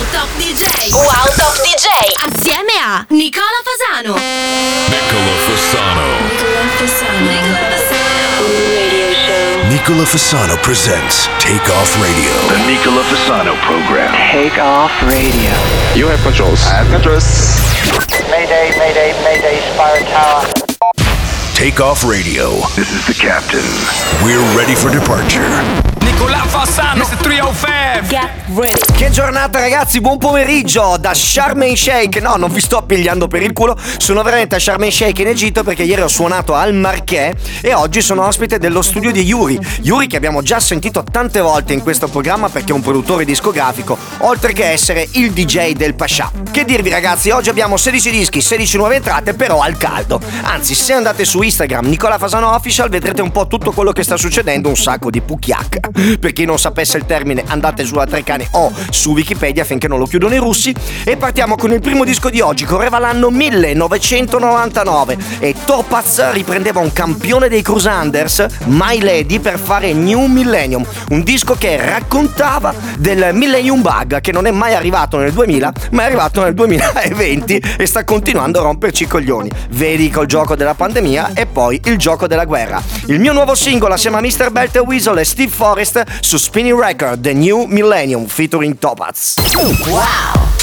Wow Top DJ. Wow Top DJ. Assieme a Nicola Fasano. Nicola Fasano. Nicola Fasano. Nicola Fasano. Radio show. Nicola Fasano presents Take Off Radio. The Nicola Fasano program. Take off radio. You have controls. I have controls. Mayday, mayday, mayday, Spire Tower. Take Off Radio. This is the captain. We're ready for departure. Nicola Fassano, Mr. 305. Get ready. Che giornata ragazzi, buon pomeriggio da Sharm el Sheikh. No, non vi sto pigliando per il culo, sono veramente a Sharm el Sheikh in Egitto perché ieri ho suonato al Marché e oggi sono ospite dello studio di Yuri. Yuri che abbiamo già sentito tante volte in questo programma perché è un produttore discografico, oltre che essere il DJ del Pasha. Che dirvi ragazzi, oggi abbiamo 16 dischi, 16 nuove entrate, però al caldo. Anzi, se andate su Instagram Nicola Fasano Official vedrete un po' tutto quello che sta succedendo, un sacco di pucchiacca. Per chi non sapesse il termine, andate sulla Treccane o su Wikipedia finché non lo chiudono i russi. E partiamo con il primo disco di oggi, correva l'anno 1999 e Topaz riprendeva un campione dei Crusaders, My Lady, per fare New Millennium, un disco che raccontava del Millennium Bug che non è mai arrivato nel 2000, ma è arrivato nel 2020 e sta continuando a romperci i coglioni. Vedi col gioco della pandemia e poi il gioco della guerra. Il mio nuovo singolo assieme a Mr. Belt e Weasel e Steve Forrest su Spinning Record The New Millennium featuring Topaz. Now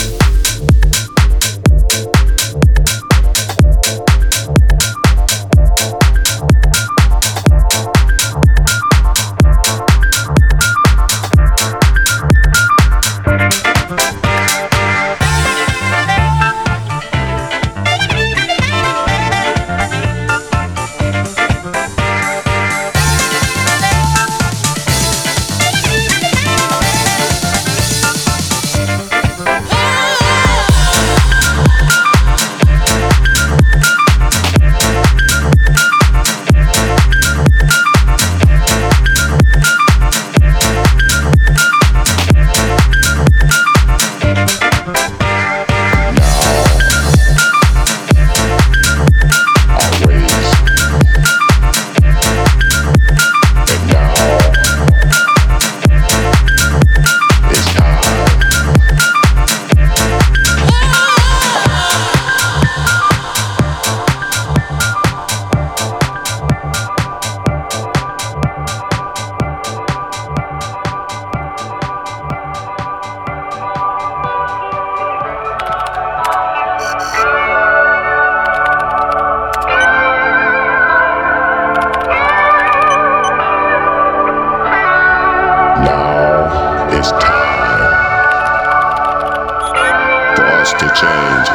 to change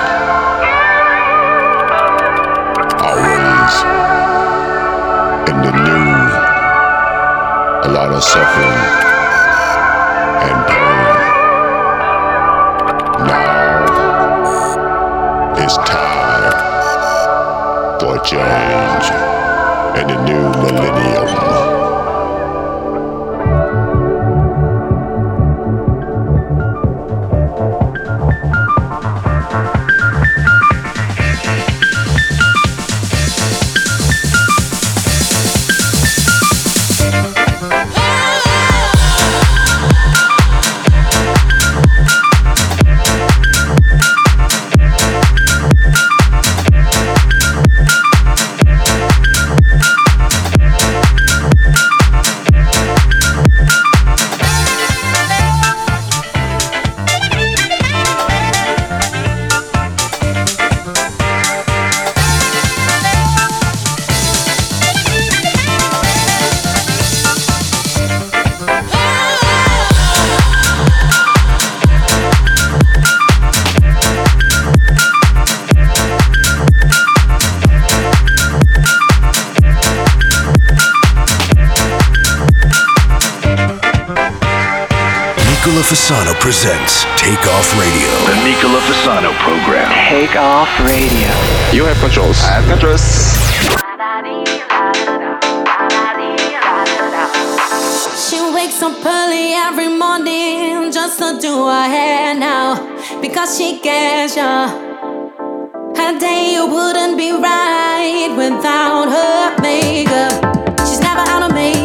our ways in the new. A lot of suffering and pain. Now it's time for change in the new millennium. Take Off Radio. The Nicola Fasano program. Take off radio. You have controls. I have controls. She wakes up early every morning just to do her hair now because she cares, yeah. Her day wouldn't be right without her makeup. She's never out of makeup.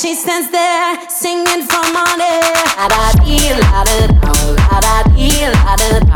she stands there singing for money. La da dee, la da da, la da dee, la da da.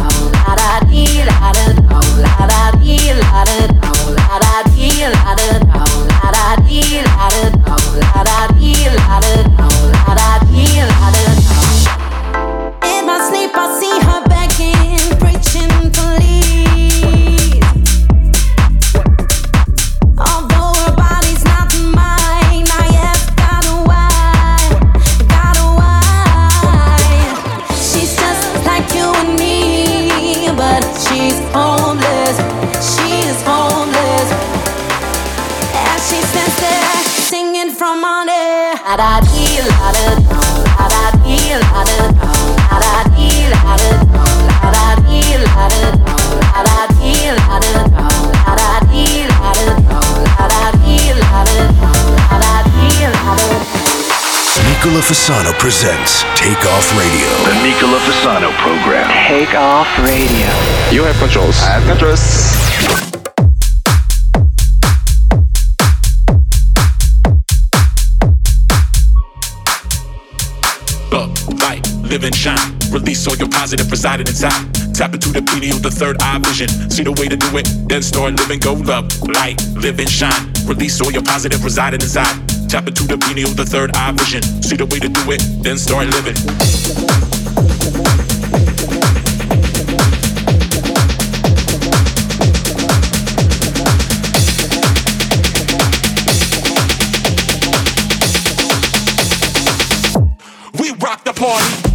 Nicola Fasano presents Take Off Radio. The Nicola Fasano program. Take off radio. You have controls. I have controls. Look, light, live and shine. Release all your positive residing inside. Tap into the beauty of the third eye vision. See the way to do it, then start living. Go love, light, live and shine. Release all your positive residing inside. Tap into the beauty of the third eye vision. See the way to do it, then start living. We rock the party.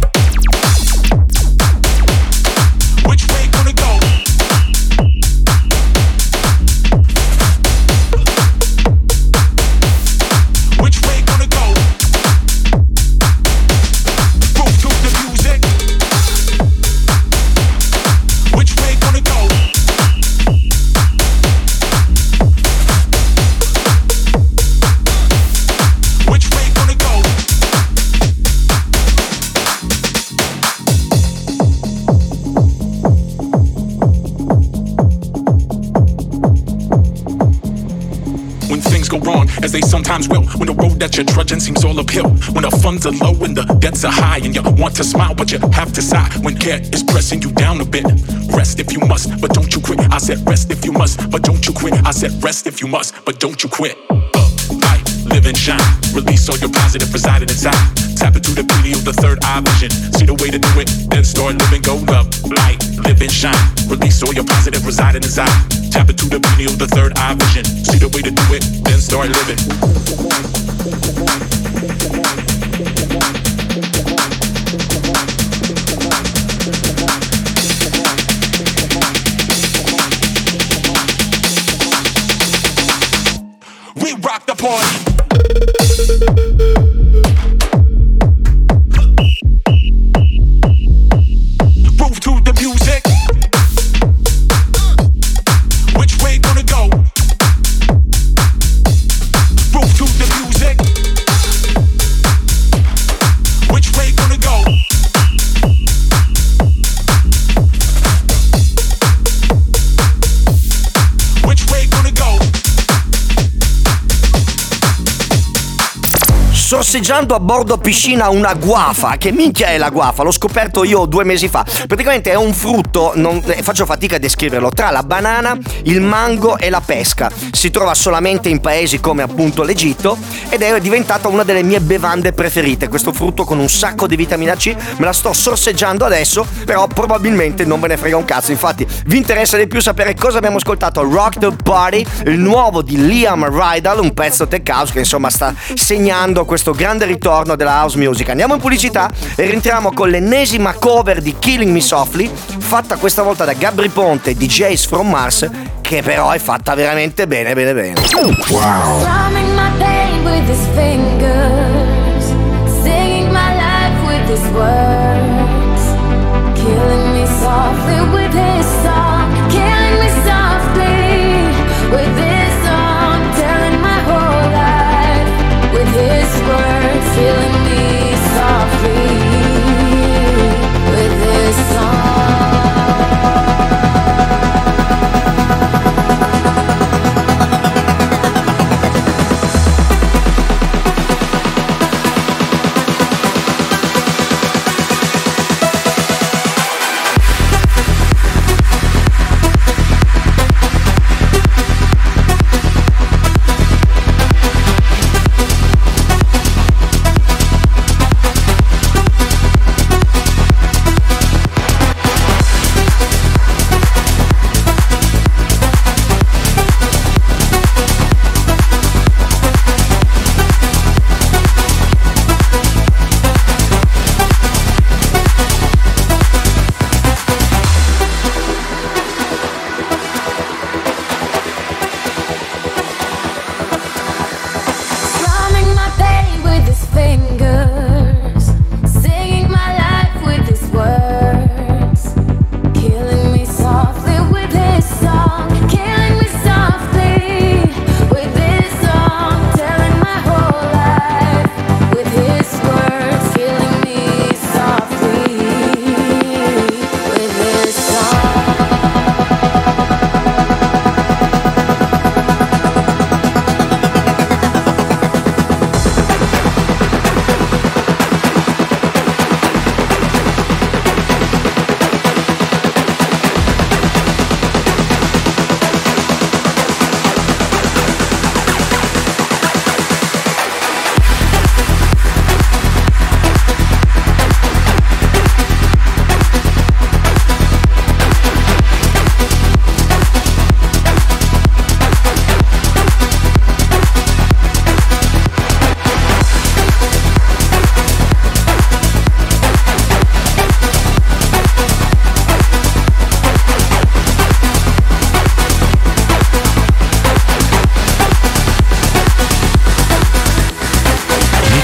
Wrong, as they sometimes will. When the road that you're trudging seems all uphill. When the funds are low and the debts are high, and you want to smile, but you have to sigh. When care is pressing you down a bit. Rest if you must, but don't you quit. I said rest if you must, but don't you quit. I said rest if you must, but don't you quit. Up, live and shine. Release all your positive residing inside. Tap into the beauty of the third eye vision. See the way to do it, then start living. Go love, light, live and shine. Release all your positive residing inside. Tap into the beauty of the third eye vision. See the way to do it, then start living. We rock the party. Sorseggiando a bordo piscina una guafa. Che minchia è la guafa? L'ho scoperto io due mesi fa. Praticamente è un frutto, non, eh, faccio fatica a descriverlo, tra la banana, il mango e la pesca. Si trova solamente in paesi come appunto l'Egitto ed è diventata una delle mie bevande preferite. Questo frutto con un sacco di vitamina C, me la sto sorseggiando adesso, però probabilmente non ve ne frega un cazzo. Infatti, vi interessa di più sapere cosa abbiamo ascoltato? Rock the Party, il nuovo di Liam Rydal, un pezzo tech house che insomma sta segnando questo grande ritorno della house music. Andiamo in pubblicità e rientriamo con l'ennesima cover di Killing Me Softly, fatta questa volta da Gabri Ponte e DJs from Mars, che però è fatta veramente bene, bene, bene. Drumming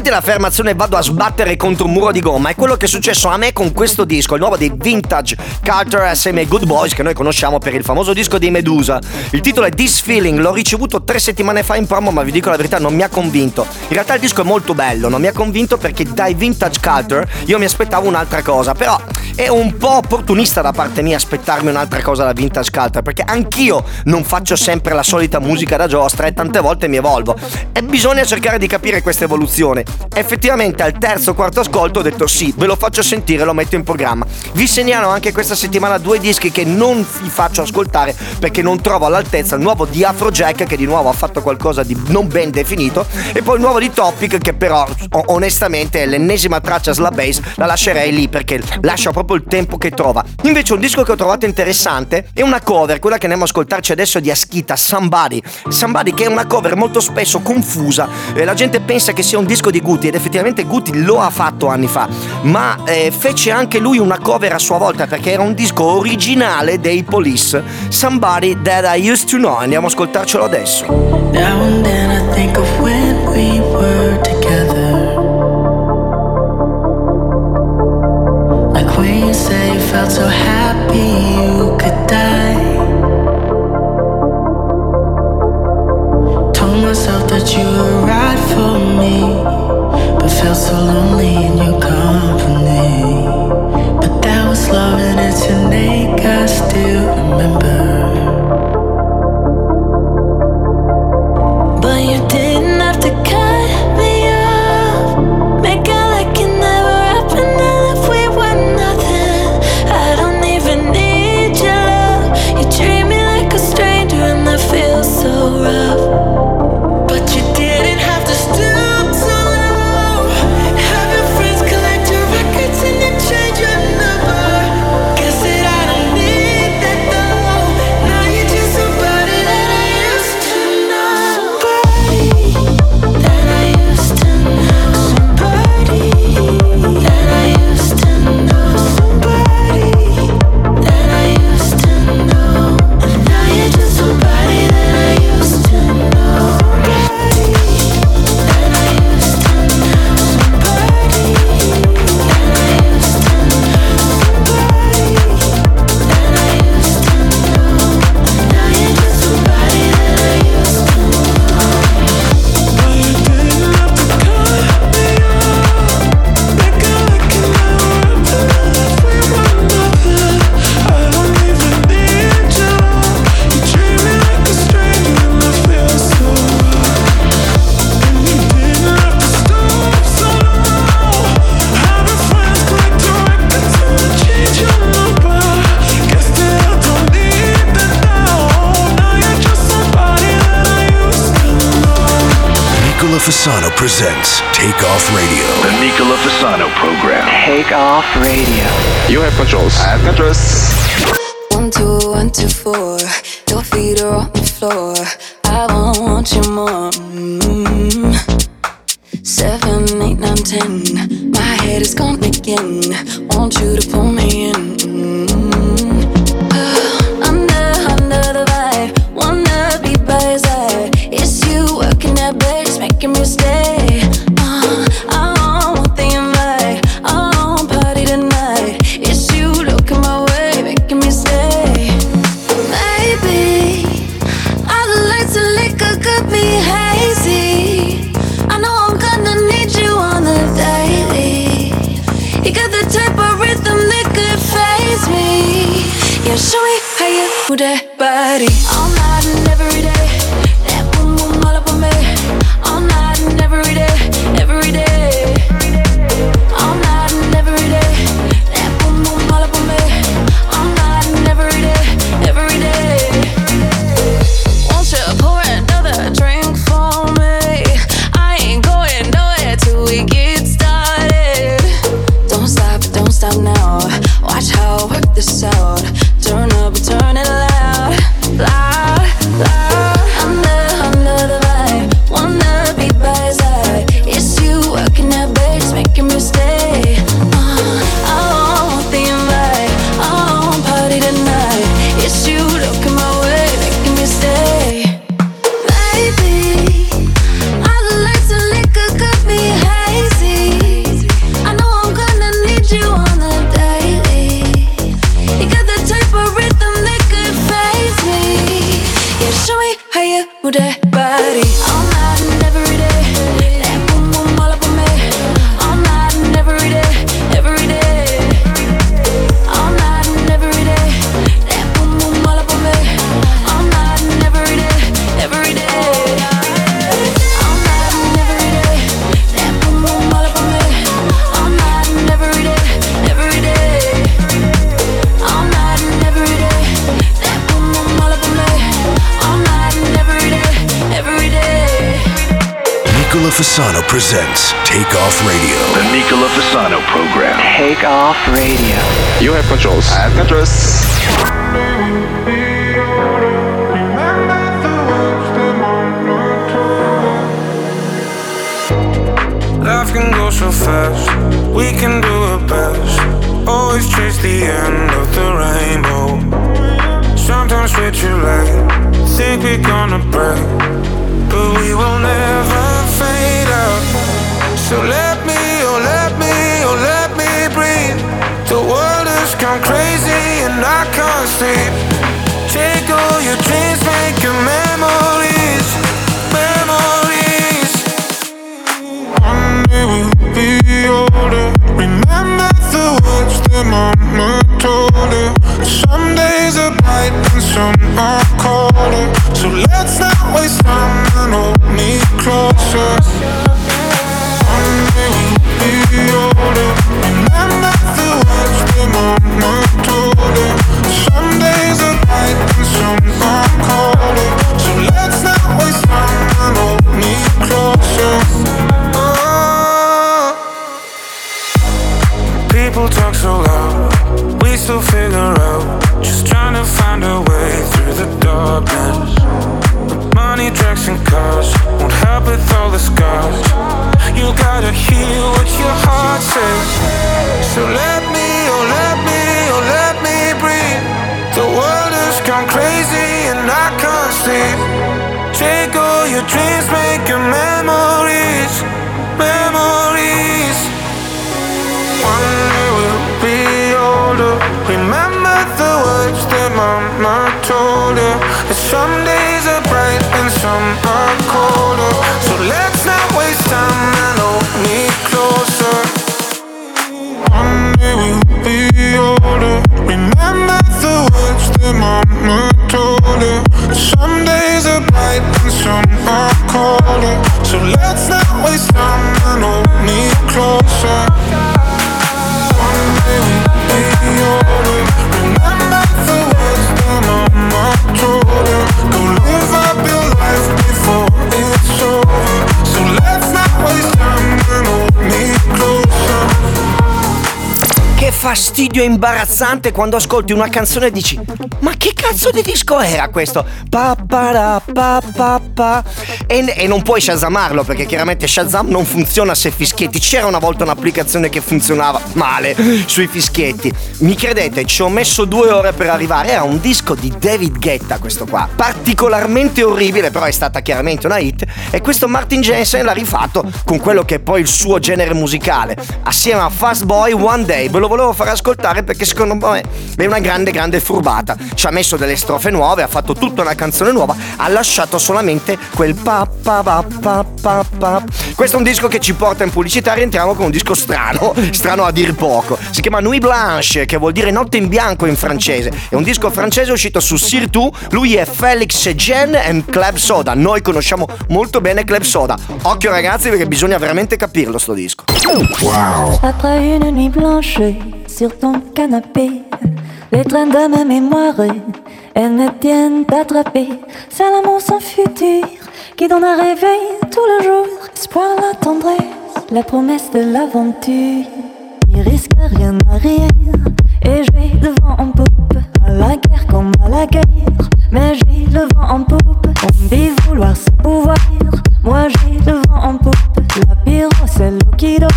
Sicuramente l'affermazione vado a sbattere contro un muro di gomma è quello che è successo a me con questo disco, il nuovo dei Vintage Carter assieme ai Good Boys che noi conosciamo per il famoso disco di Medusa. Il titolo è This Feeling, l'ho ricevuto tre settimane fa in promo ma vi dico la verità non mi ha convinto. In realtà il disco è molto bello, non mi ha convinto perché dai Vintage Carter io mi aspettavo un'altra cosa, però è un po' opportunista da parte mia aspettarmi un'altra cosa da Vintage Carter perché anch'io non faccio sempre la solita musica da giostra e tante volte mi evolvo e bisogna cercare di capire questa evoluzione. Effettivamente al terzo o quarto ascolto ho detto sì, ve lo faccio sentire, lo metto in programma. Vi segnalo anche questa settimana due dischi che non vi faccio ascoltare perché non trovo all'altezza il nuovo di Afrojack che di nuovo ha fatto qualcosa di non ben definito e poi il nuovo di Topic che però onestamente è l'ennesima traccia slab bass, la lascerei lì perché lascia proprio il tempo che trova. Invece un disco che ho trovato interessante è una cover, quella che andiamo a ascoltarci adesso di Aschita, Somebody. Somebody che è una cover molto spesso confusa, e la gente pensa che sia un disco disco di Guti ed effettivamente Guti lo ha fatto anni fa, ma eh, fece anche lui una cover a sua volta perché era un disco originale dei Police, Somebody That I Used to Know. Andiamo a ascoltarcelo adesso. Now and then I think of when we were together. Like when you say you felt so happy you could die. Fasano presents Takeoff Radio. The Nicola Fasano program. Takeoff Radio. You have controls. I have controls. One, two, one, two, four. Your feet are on the floor. I want you more. Mm-hmm. Seven, eight, nine, ten. My head is gone again. Want you to pull me presents Take Off Radio. The Nicola Fasano program. Take off radio. You have controls. I have controls. Life can go so fast, we can do it best. Always chase the end of the rainbow. Sometimes we're too late, think we're gonna break, but we will never fade out. So let me, oh let me, oh let me breathe. The world has gone crazy and I can't sleep. Take all your dreams, make your memories, memories. One day we'll be older. Remember the words that mama told her. Some days are bright and some are colder. So let's not waste time and hold me closer. One day we'll be older. Remember the words that mama told her. Some days are bright and some are colder. So let's not waste time and hold me closer. Oh. People talk so loud, And cars won't help with all the scars. You gotta hear what your heart says. So let me, oh let me, oh let me breathe. The world has gone crazy and I can't sleep. Take all your dreams, make your memories, memories. One day we'll be older. Remember the words that mama Remember the words that mama told. Go novo Che fastidio imbarazzante quando ascolti una canzone e dici Ma che cazzo di disco era questo? Pa, para, pa, pa, pa. E, e non puoi shazamarlo perché chiaramente Shazam non funziona se fischietti. C'era una volta un'applicazione che funzionava male sui fischietti. Mi credete? Ci ho messo due ore per arrivare. Era un disco di David Guetta questo qua. Particolarmente orribile però è stata chiaramente una hit. E questo Martin Jensen l'ha rifatto con quello che è poi il suo genere musicale. Assieme a Fast Boy One Day. Ve lo volevo far ascoltare perché secondo me è una grande grande furbata. Ci ha messo delle strofe nuove, ha fatto tutta una canzone nuova Ha lasciato solamente quel pa pa pa pa pa pa. Questo è un disco che ci porta in pubblicità Rientriamo con un disco strano Strano a dir poco. Si chiama Nuit Blanche che vuol dire notte in bianco in francese. È un disco francese uscito su Sirtu. Lui è Felix Gen e Club Soda. Noi conosciamo molto bene Club Soda. Occhio ragazzi perché bisogna veramente capirlo sto disco. Après une nuit blanche sur ton canapé, les trains de ma mémoire, elles me tiennent attrapée. C'est l'amour sans futur qui donne un réveil tout le jour. Espoir, la tendresse, la promesse de l'aventure. Il risque rien à rien et j'ai le vent en poupe. À la guerre comme à la guerre, mais j'ai le vent en poupe. On dit vouloir se pouvoir, moi j'ai le vent en poupe. La pire, c'est l'eau qui dort.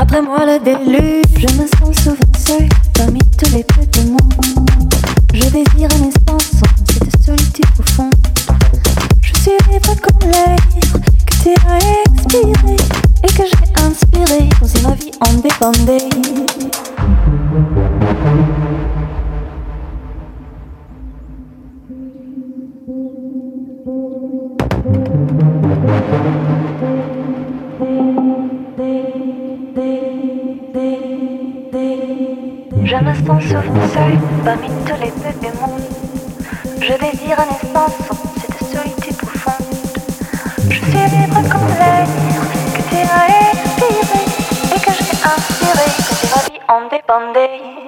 Après moi le déluge, je me sens souvent seule parmi tous les petits mondes. Je désire un espace sans cette solitude profonde. Je suis libre comme l'air que tu as expiré et que j'ai inspiré comme si ma vie en dépendait. Je me sens souvent seule parmi tous les petits mondes. Je désire un espace sans cette solitude profonde. Je suis libre comme l'air que tu as expiré et que j'ai inspiré comme si ma vie en dépendait.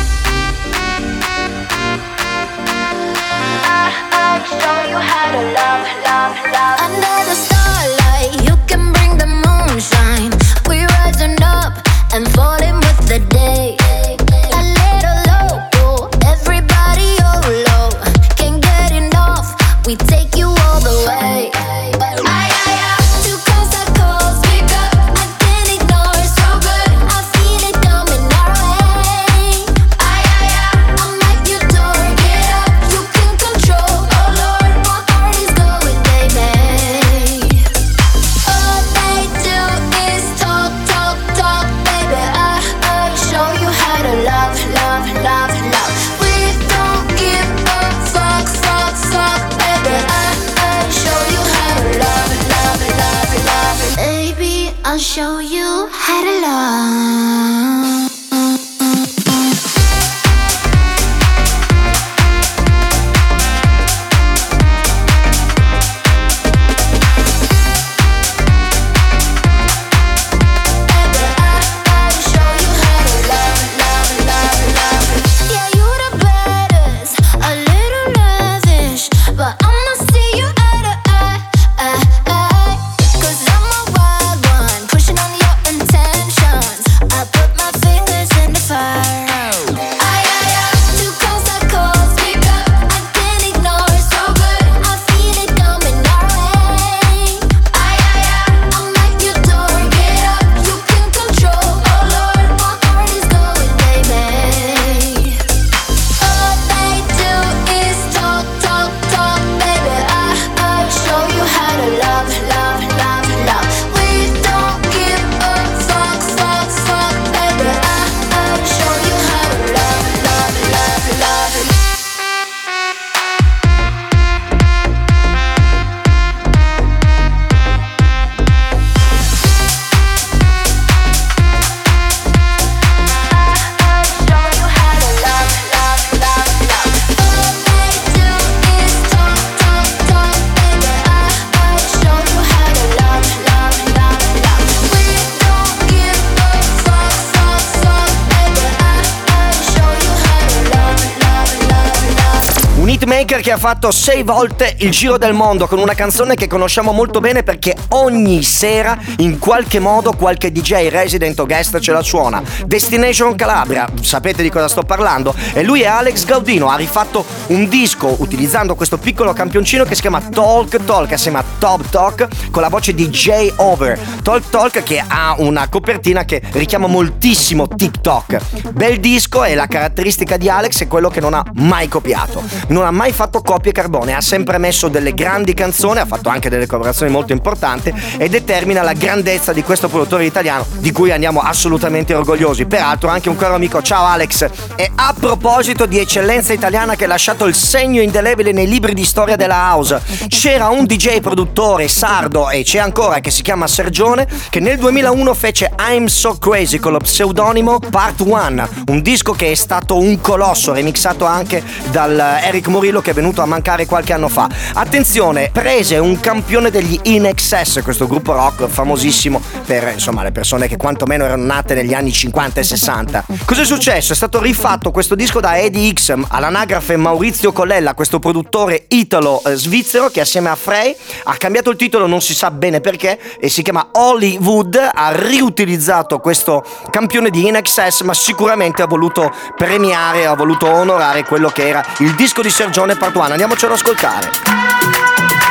Che ha fatto sei volte il giro del mondo con una canzone che conosciamo molto bene perché ogni sera in qualche modo qualche DJ resident o guest ce la suona. Destination Calabria, sapete di cosa sto parlando? E lui è Alex Gaudino, ha rifatto un disco utilizzando questo piccolo campioncino che si chiama Talk Talk assieme a Top Talk con la voce di Jay Over. Talk Talk che ha una copertina che richiama moltissimo TikTok. Bel disco e la caratteristica di Alex è quello che non ha mai copiato non ha mai fatto copie carbone, ha sempre messo delle grandi canzoni, ha fatto anche delle collaborazioni molto importanti e determina la grandezza di questo produttore italiano di cui andiamo assolutamente orgogliosi. Peraltro anche un caro amico, ciao Alex. E a proposito di eccellenza italiana che ha lasciato il segno indelebile nei libri di storia della house, c'era un DJ produttore sardo e c'è ancora che si chiama Sergione che nel 2001 fece I'm So Crazy con lo pseudonimo Part 1, un disco che è stato un colosso, remixato anche dal Eric Morillo che venuto a mancare qualche anno fa. Attenzione, prese un campione degli In Excess, questo gruppo rock famosissimo per insomma le persone che quantomeno erano nate negli anni 50 e 60. Cos'è successo? È stato rifatto questo disco da Eddie X, all'anagrafe Maurizio Collella, questo produttore italo-svizzero che assieme a Frey ha cambiato il titolo, non si sa bene perché, e si chiama Hollywood, ha riutilizzato questo campione di In Excess, ma sicuramente ha voluto premiare, ha voluto onorare quello che era il disco di Sergione Partuano. Andiamocelo ad ascoltare.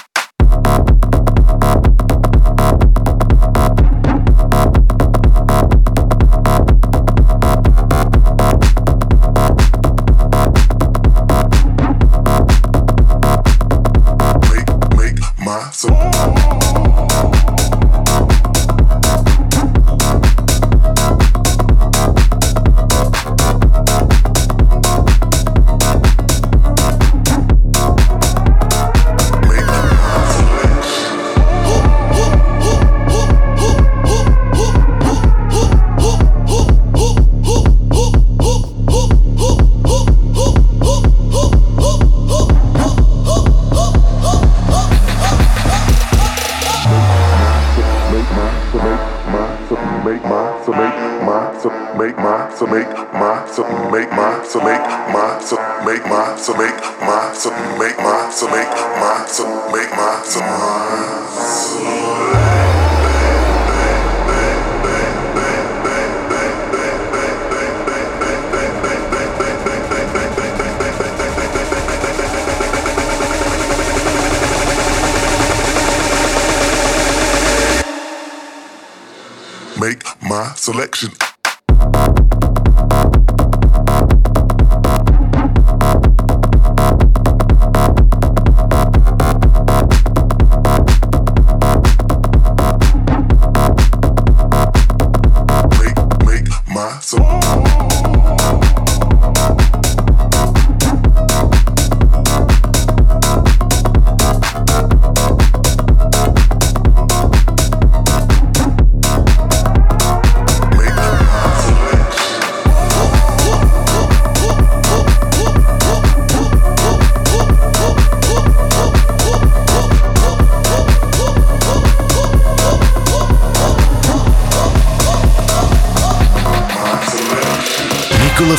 Make my so make my so make my so make my so make my so make my so make my so make my so make my so make my so make my so my selection.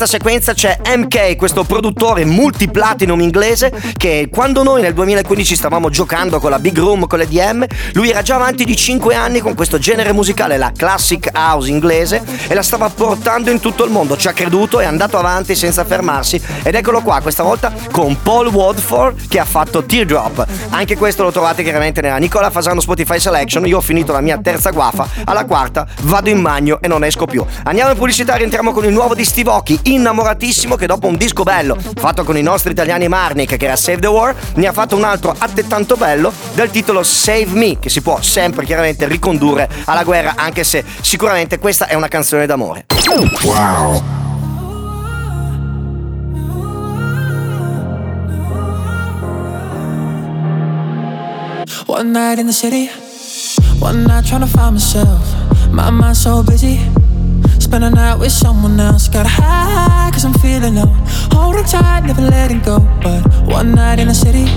questa sequenza c'è MK, questo produttore multiplatinum inglese che quando noi nel 2015 stavamo giocando con la Big Room, con le DM, lui era già avanti di 5 anni con questo genere musicale, la classic house inglese, e la stava portando in tutto il mondo. Ci ha creduto, è andato avanti senza fermarsi ed eccolo qua, questa volta con Paul Wadford che ha fatto Teardrop. Anche questo lo trovate chiaramente nella Nicola Fasano Spotify Selection. Io ho finito la mia terza guafa, alla quarta vado in bagno e non esco più. Andiamo in pubblicità, rientriamo con il nuovo di Steve Occhi, innamoratissimo che dopo un disco bello fatto con i nostri italiani Marnik che era Save the War, ne ha fatto un altro altrettanto bello dal titolo Save Me, che si può sempre chiaramente ricondurre alla guerra, anche se sicuramente questa è una canzone d'amore. Wow. One night in the city, one night trying to find myself. My mind's so busy. Spend a night with someone else. Got high, cause I'm feeling low. Holding tight, never letting go. But one night in the city,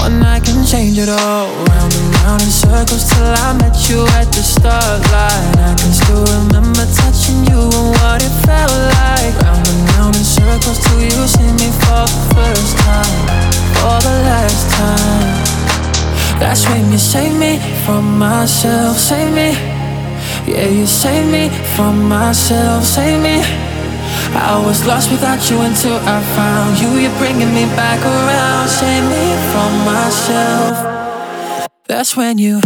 one night can change it all. Round and round in circles till I met you at the starlight. I can still remember touching you and what it felt like. Round and round in circles till you see me for the first time. For the last time. That's when you save me from myself, save me. Yeah, you save me from myself, save me. I was lost without you until I found you. You're bringing me back around, save me from myself. That's when you.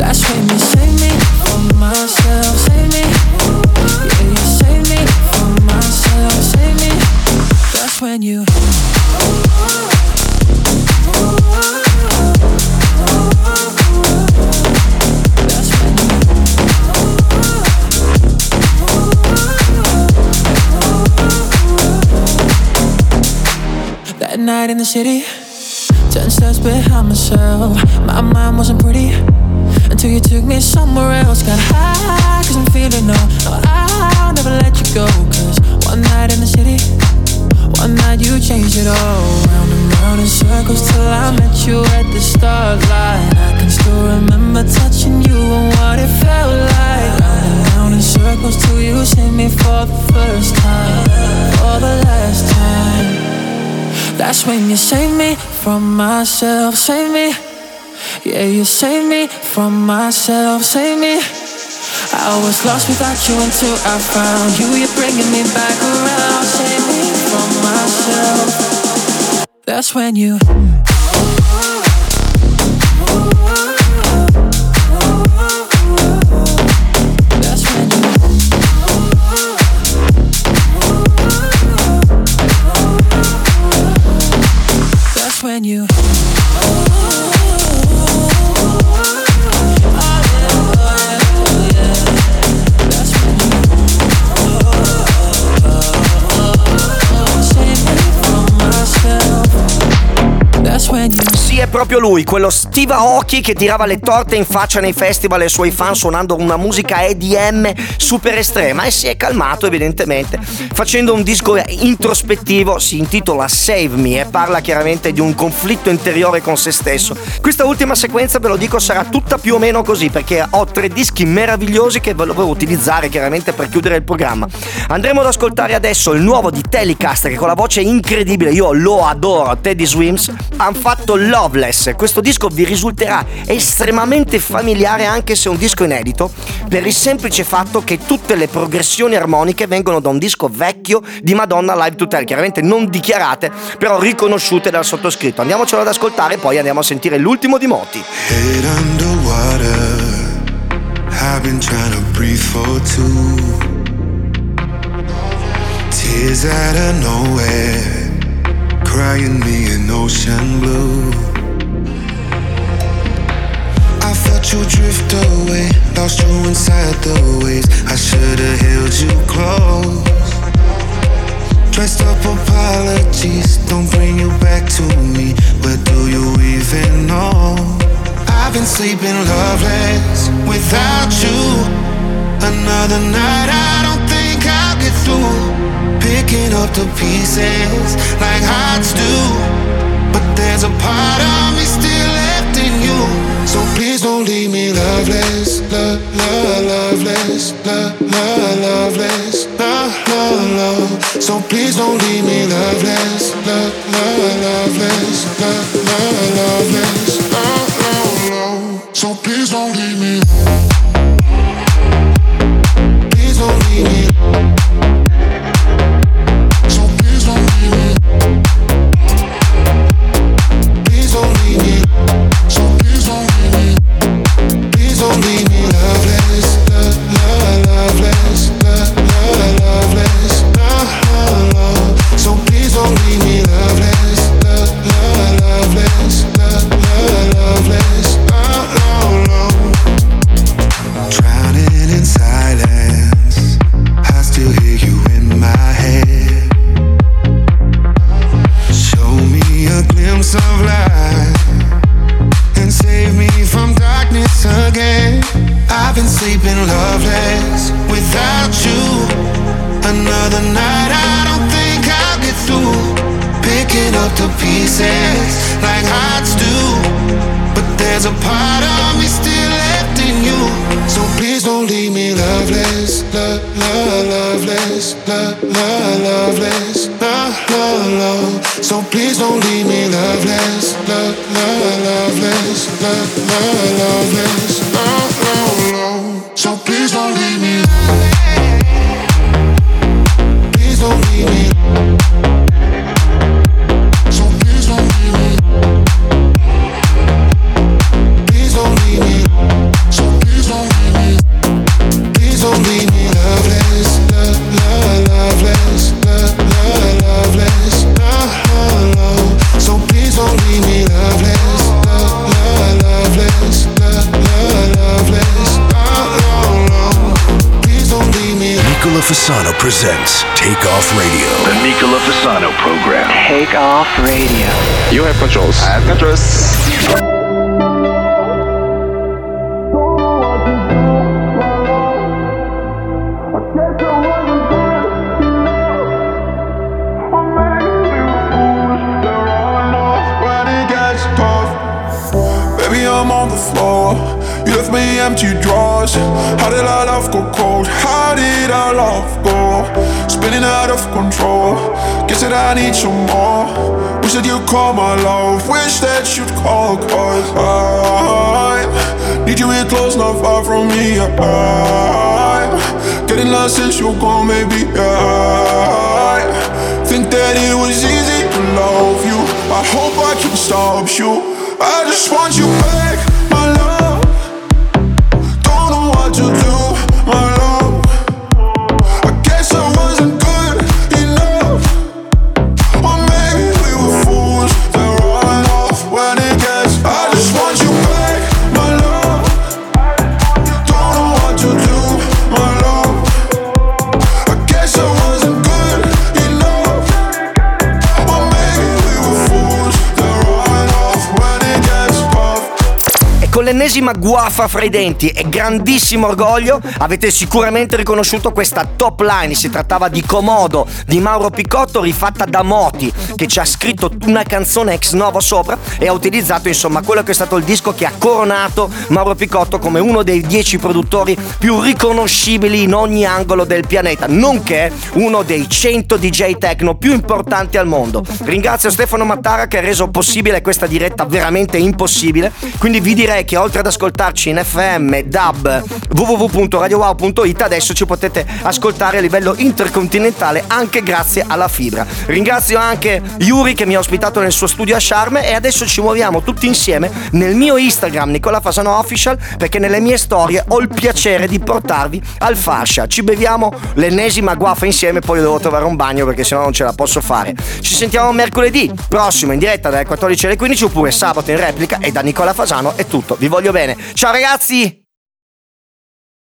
That's when you save me from myself, save me. Yeah, you save me from myself, save me. That's when you. Night in the city, ten steps behind myself. My mind wasn't pretty until you took me somewhere else. Got high, cause I'm feeling no. No, I'll never let you go. Cause one night in the city, one night you changed it all. Round and round in circles till I met you at the starlight. I can still remember touching you and what it felt like. Round and round in circles till you see me for the first time. For the last time. That's when you save me from myself, save me. Yeah, you save me from myself, save me. I was lost without you until I found you. You're bringing me back around, save me from myself. That's when you. Proprio lui, quello Steve Aoki che tirava le torte in faccia nei festival ai suoi fan suonando una musica EDM super estrema e si è calmato evidentemente facendo un disco introspettivo, si intitola Save Me e parla chiaramente di un conflitto interiore con se stesso. Questa ultima sequenza, ve lo dico, sarà tutta più o meno così perché ho tre dischi meravigliosi che volevo utilizzare chiaramente per chiudere il programma. Andremo ad ascoltare adesso il nuovo di Telecast che con la voce incredibile, io lo adoro, Teddy Swims, hanno fatto Loveless. Questo disco vi risulterà estremamente familiare anche se è un disco inedito, per il semplice fatto che tutte le progressioni armoniche vengono da un disco vecchio di Madonna Live to Tell, chiaramente non dichiarate, però riconosciute dal sottoscritto. Andiamocelo ad ascoltare e poi andiamo a sentire l'ultimo di Moti. I've. Tears out of nowhere. Crying me an ocean blue. Felt you drift away. Lost you inside the waves. I should've held you close. Dressed up apologies don't bring you back to me. Where do you even know? I've been sleeping loveless without you. Another night, I don't think I'll get through. Picking up the pieces like hearts do. But there's a part of me still. So please don't leave me loveless, love, love, loveless, love, love, loveless, love, love, love. So please don't leave me loveless, love, love, loveless, love, love, loveless, please don't leave me. Presents Take Off Radio. The Nicola Fasano program. Take off radio. You have controls. I have controls. when it gets tough. Baby, I'm on the floor. You left me empty drawers. How did our love go cold? How did our love go? Spinning out of control. Guess that I need some more. Wish that you'd call my love. Wish that you'd call, cause I need you here close, not far from me. I'm getting lost since you're gone, maybe. I think that it was easy to love you. I hope I can stop you. I just want you l'ennesima guafa fra i denti e grandissimo orgoglio avete sicuramente riconosciuto questa top line. Si trattava di Comodo di Mauro Picotto rifatta da Moti che ci ha scritto una canzone ex novo sopra e ha utilizzato insomma quello che è stato il disco che ha coronato Mauro Picotto come uno dei dieci produttori più riconoscibili in ogni angolo del pianeta, nonché uno dei 100 DJ techno più importanti al mondo. Ringrazio Stefano Mattara che ha reso possibile questa diretta veramente impossibile, quindi vi direi che oltre ad ascoltarci in FM, DAB, www.radiowow.it adesso ci potete ascoltare a livello intercontinentale anche grazie alla fibra. Ringrazio anche Yuri che mi ha ospitato nel suo studio a Charme e adesso ci muoviamo tutti insieme nel mio Instagram Nicola Fasano Official perché nelle mie storie ho il piacere di portarvi al fascia. Ci beviamo l'ennesima guafa insieme, poi devo trovare un bagno perché sennò non ce la posso fare. Ci sentiamo mercoledì prossimo in diretta dalle 14 alle 15 oppure sabato in replica e da Nicola Fasano è tutto. Vi voglio bene. Ciao ragazzi!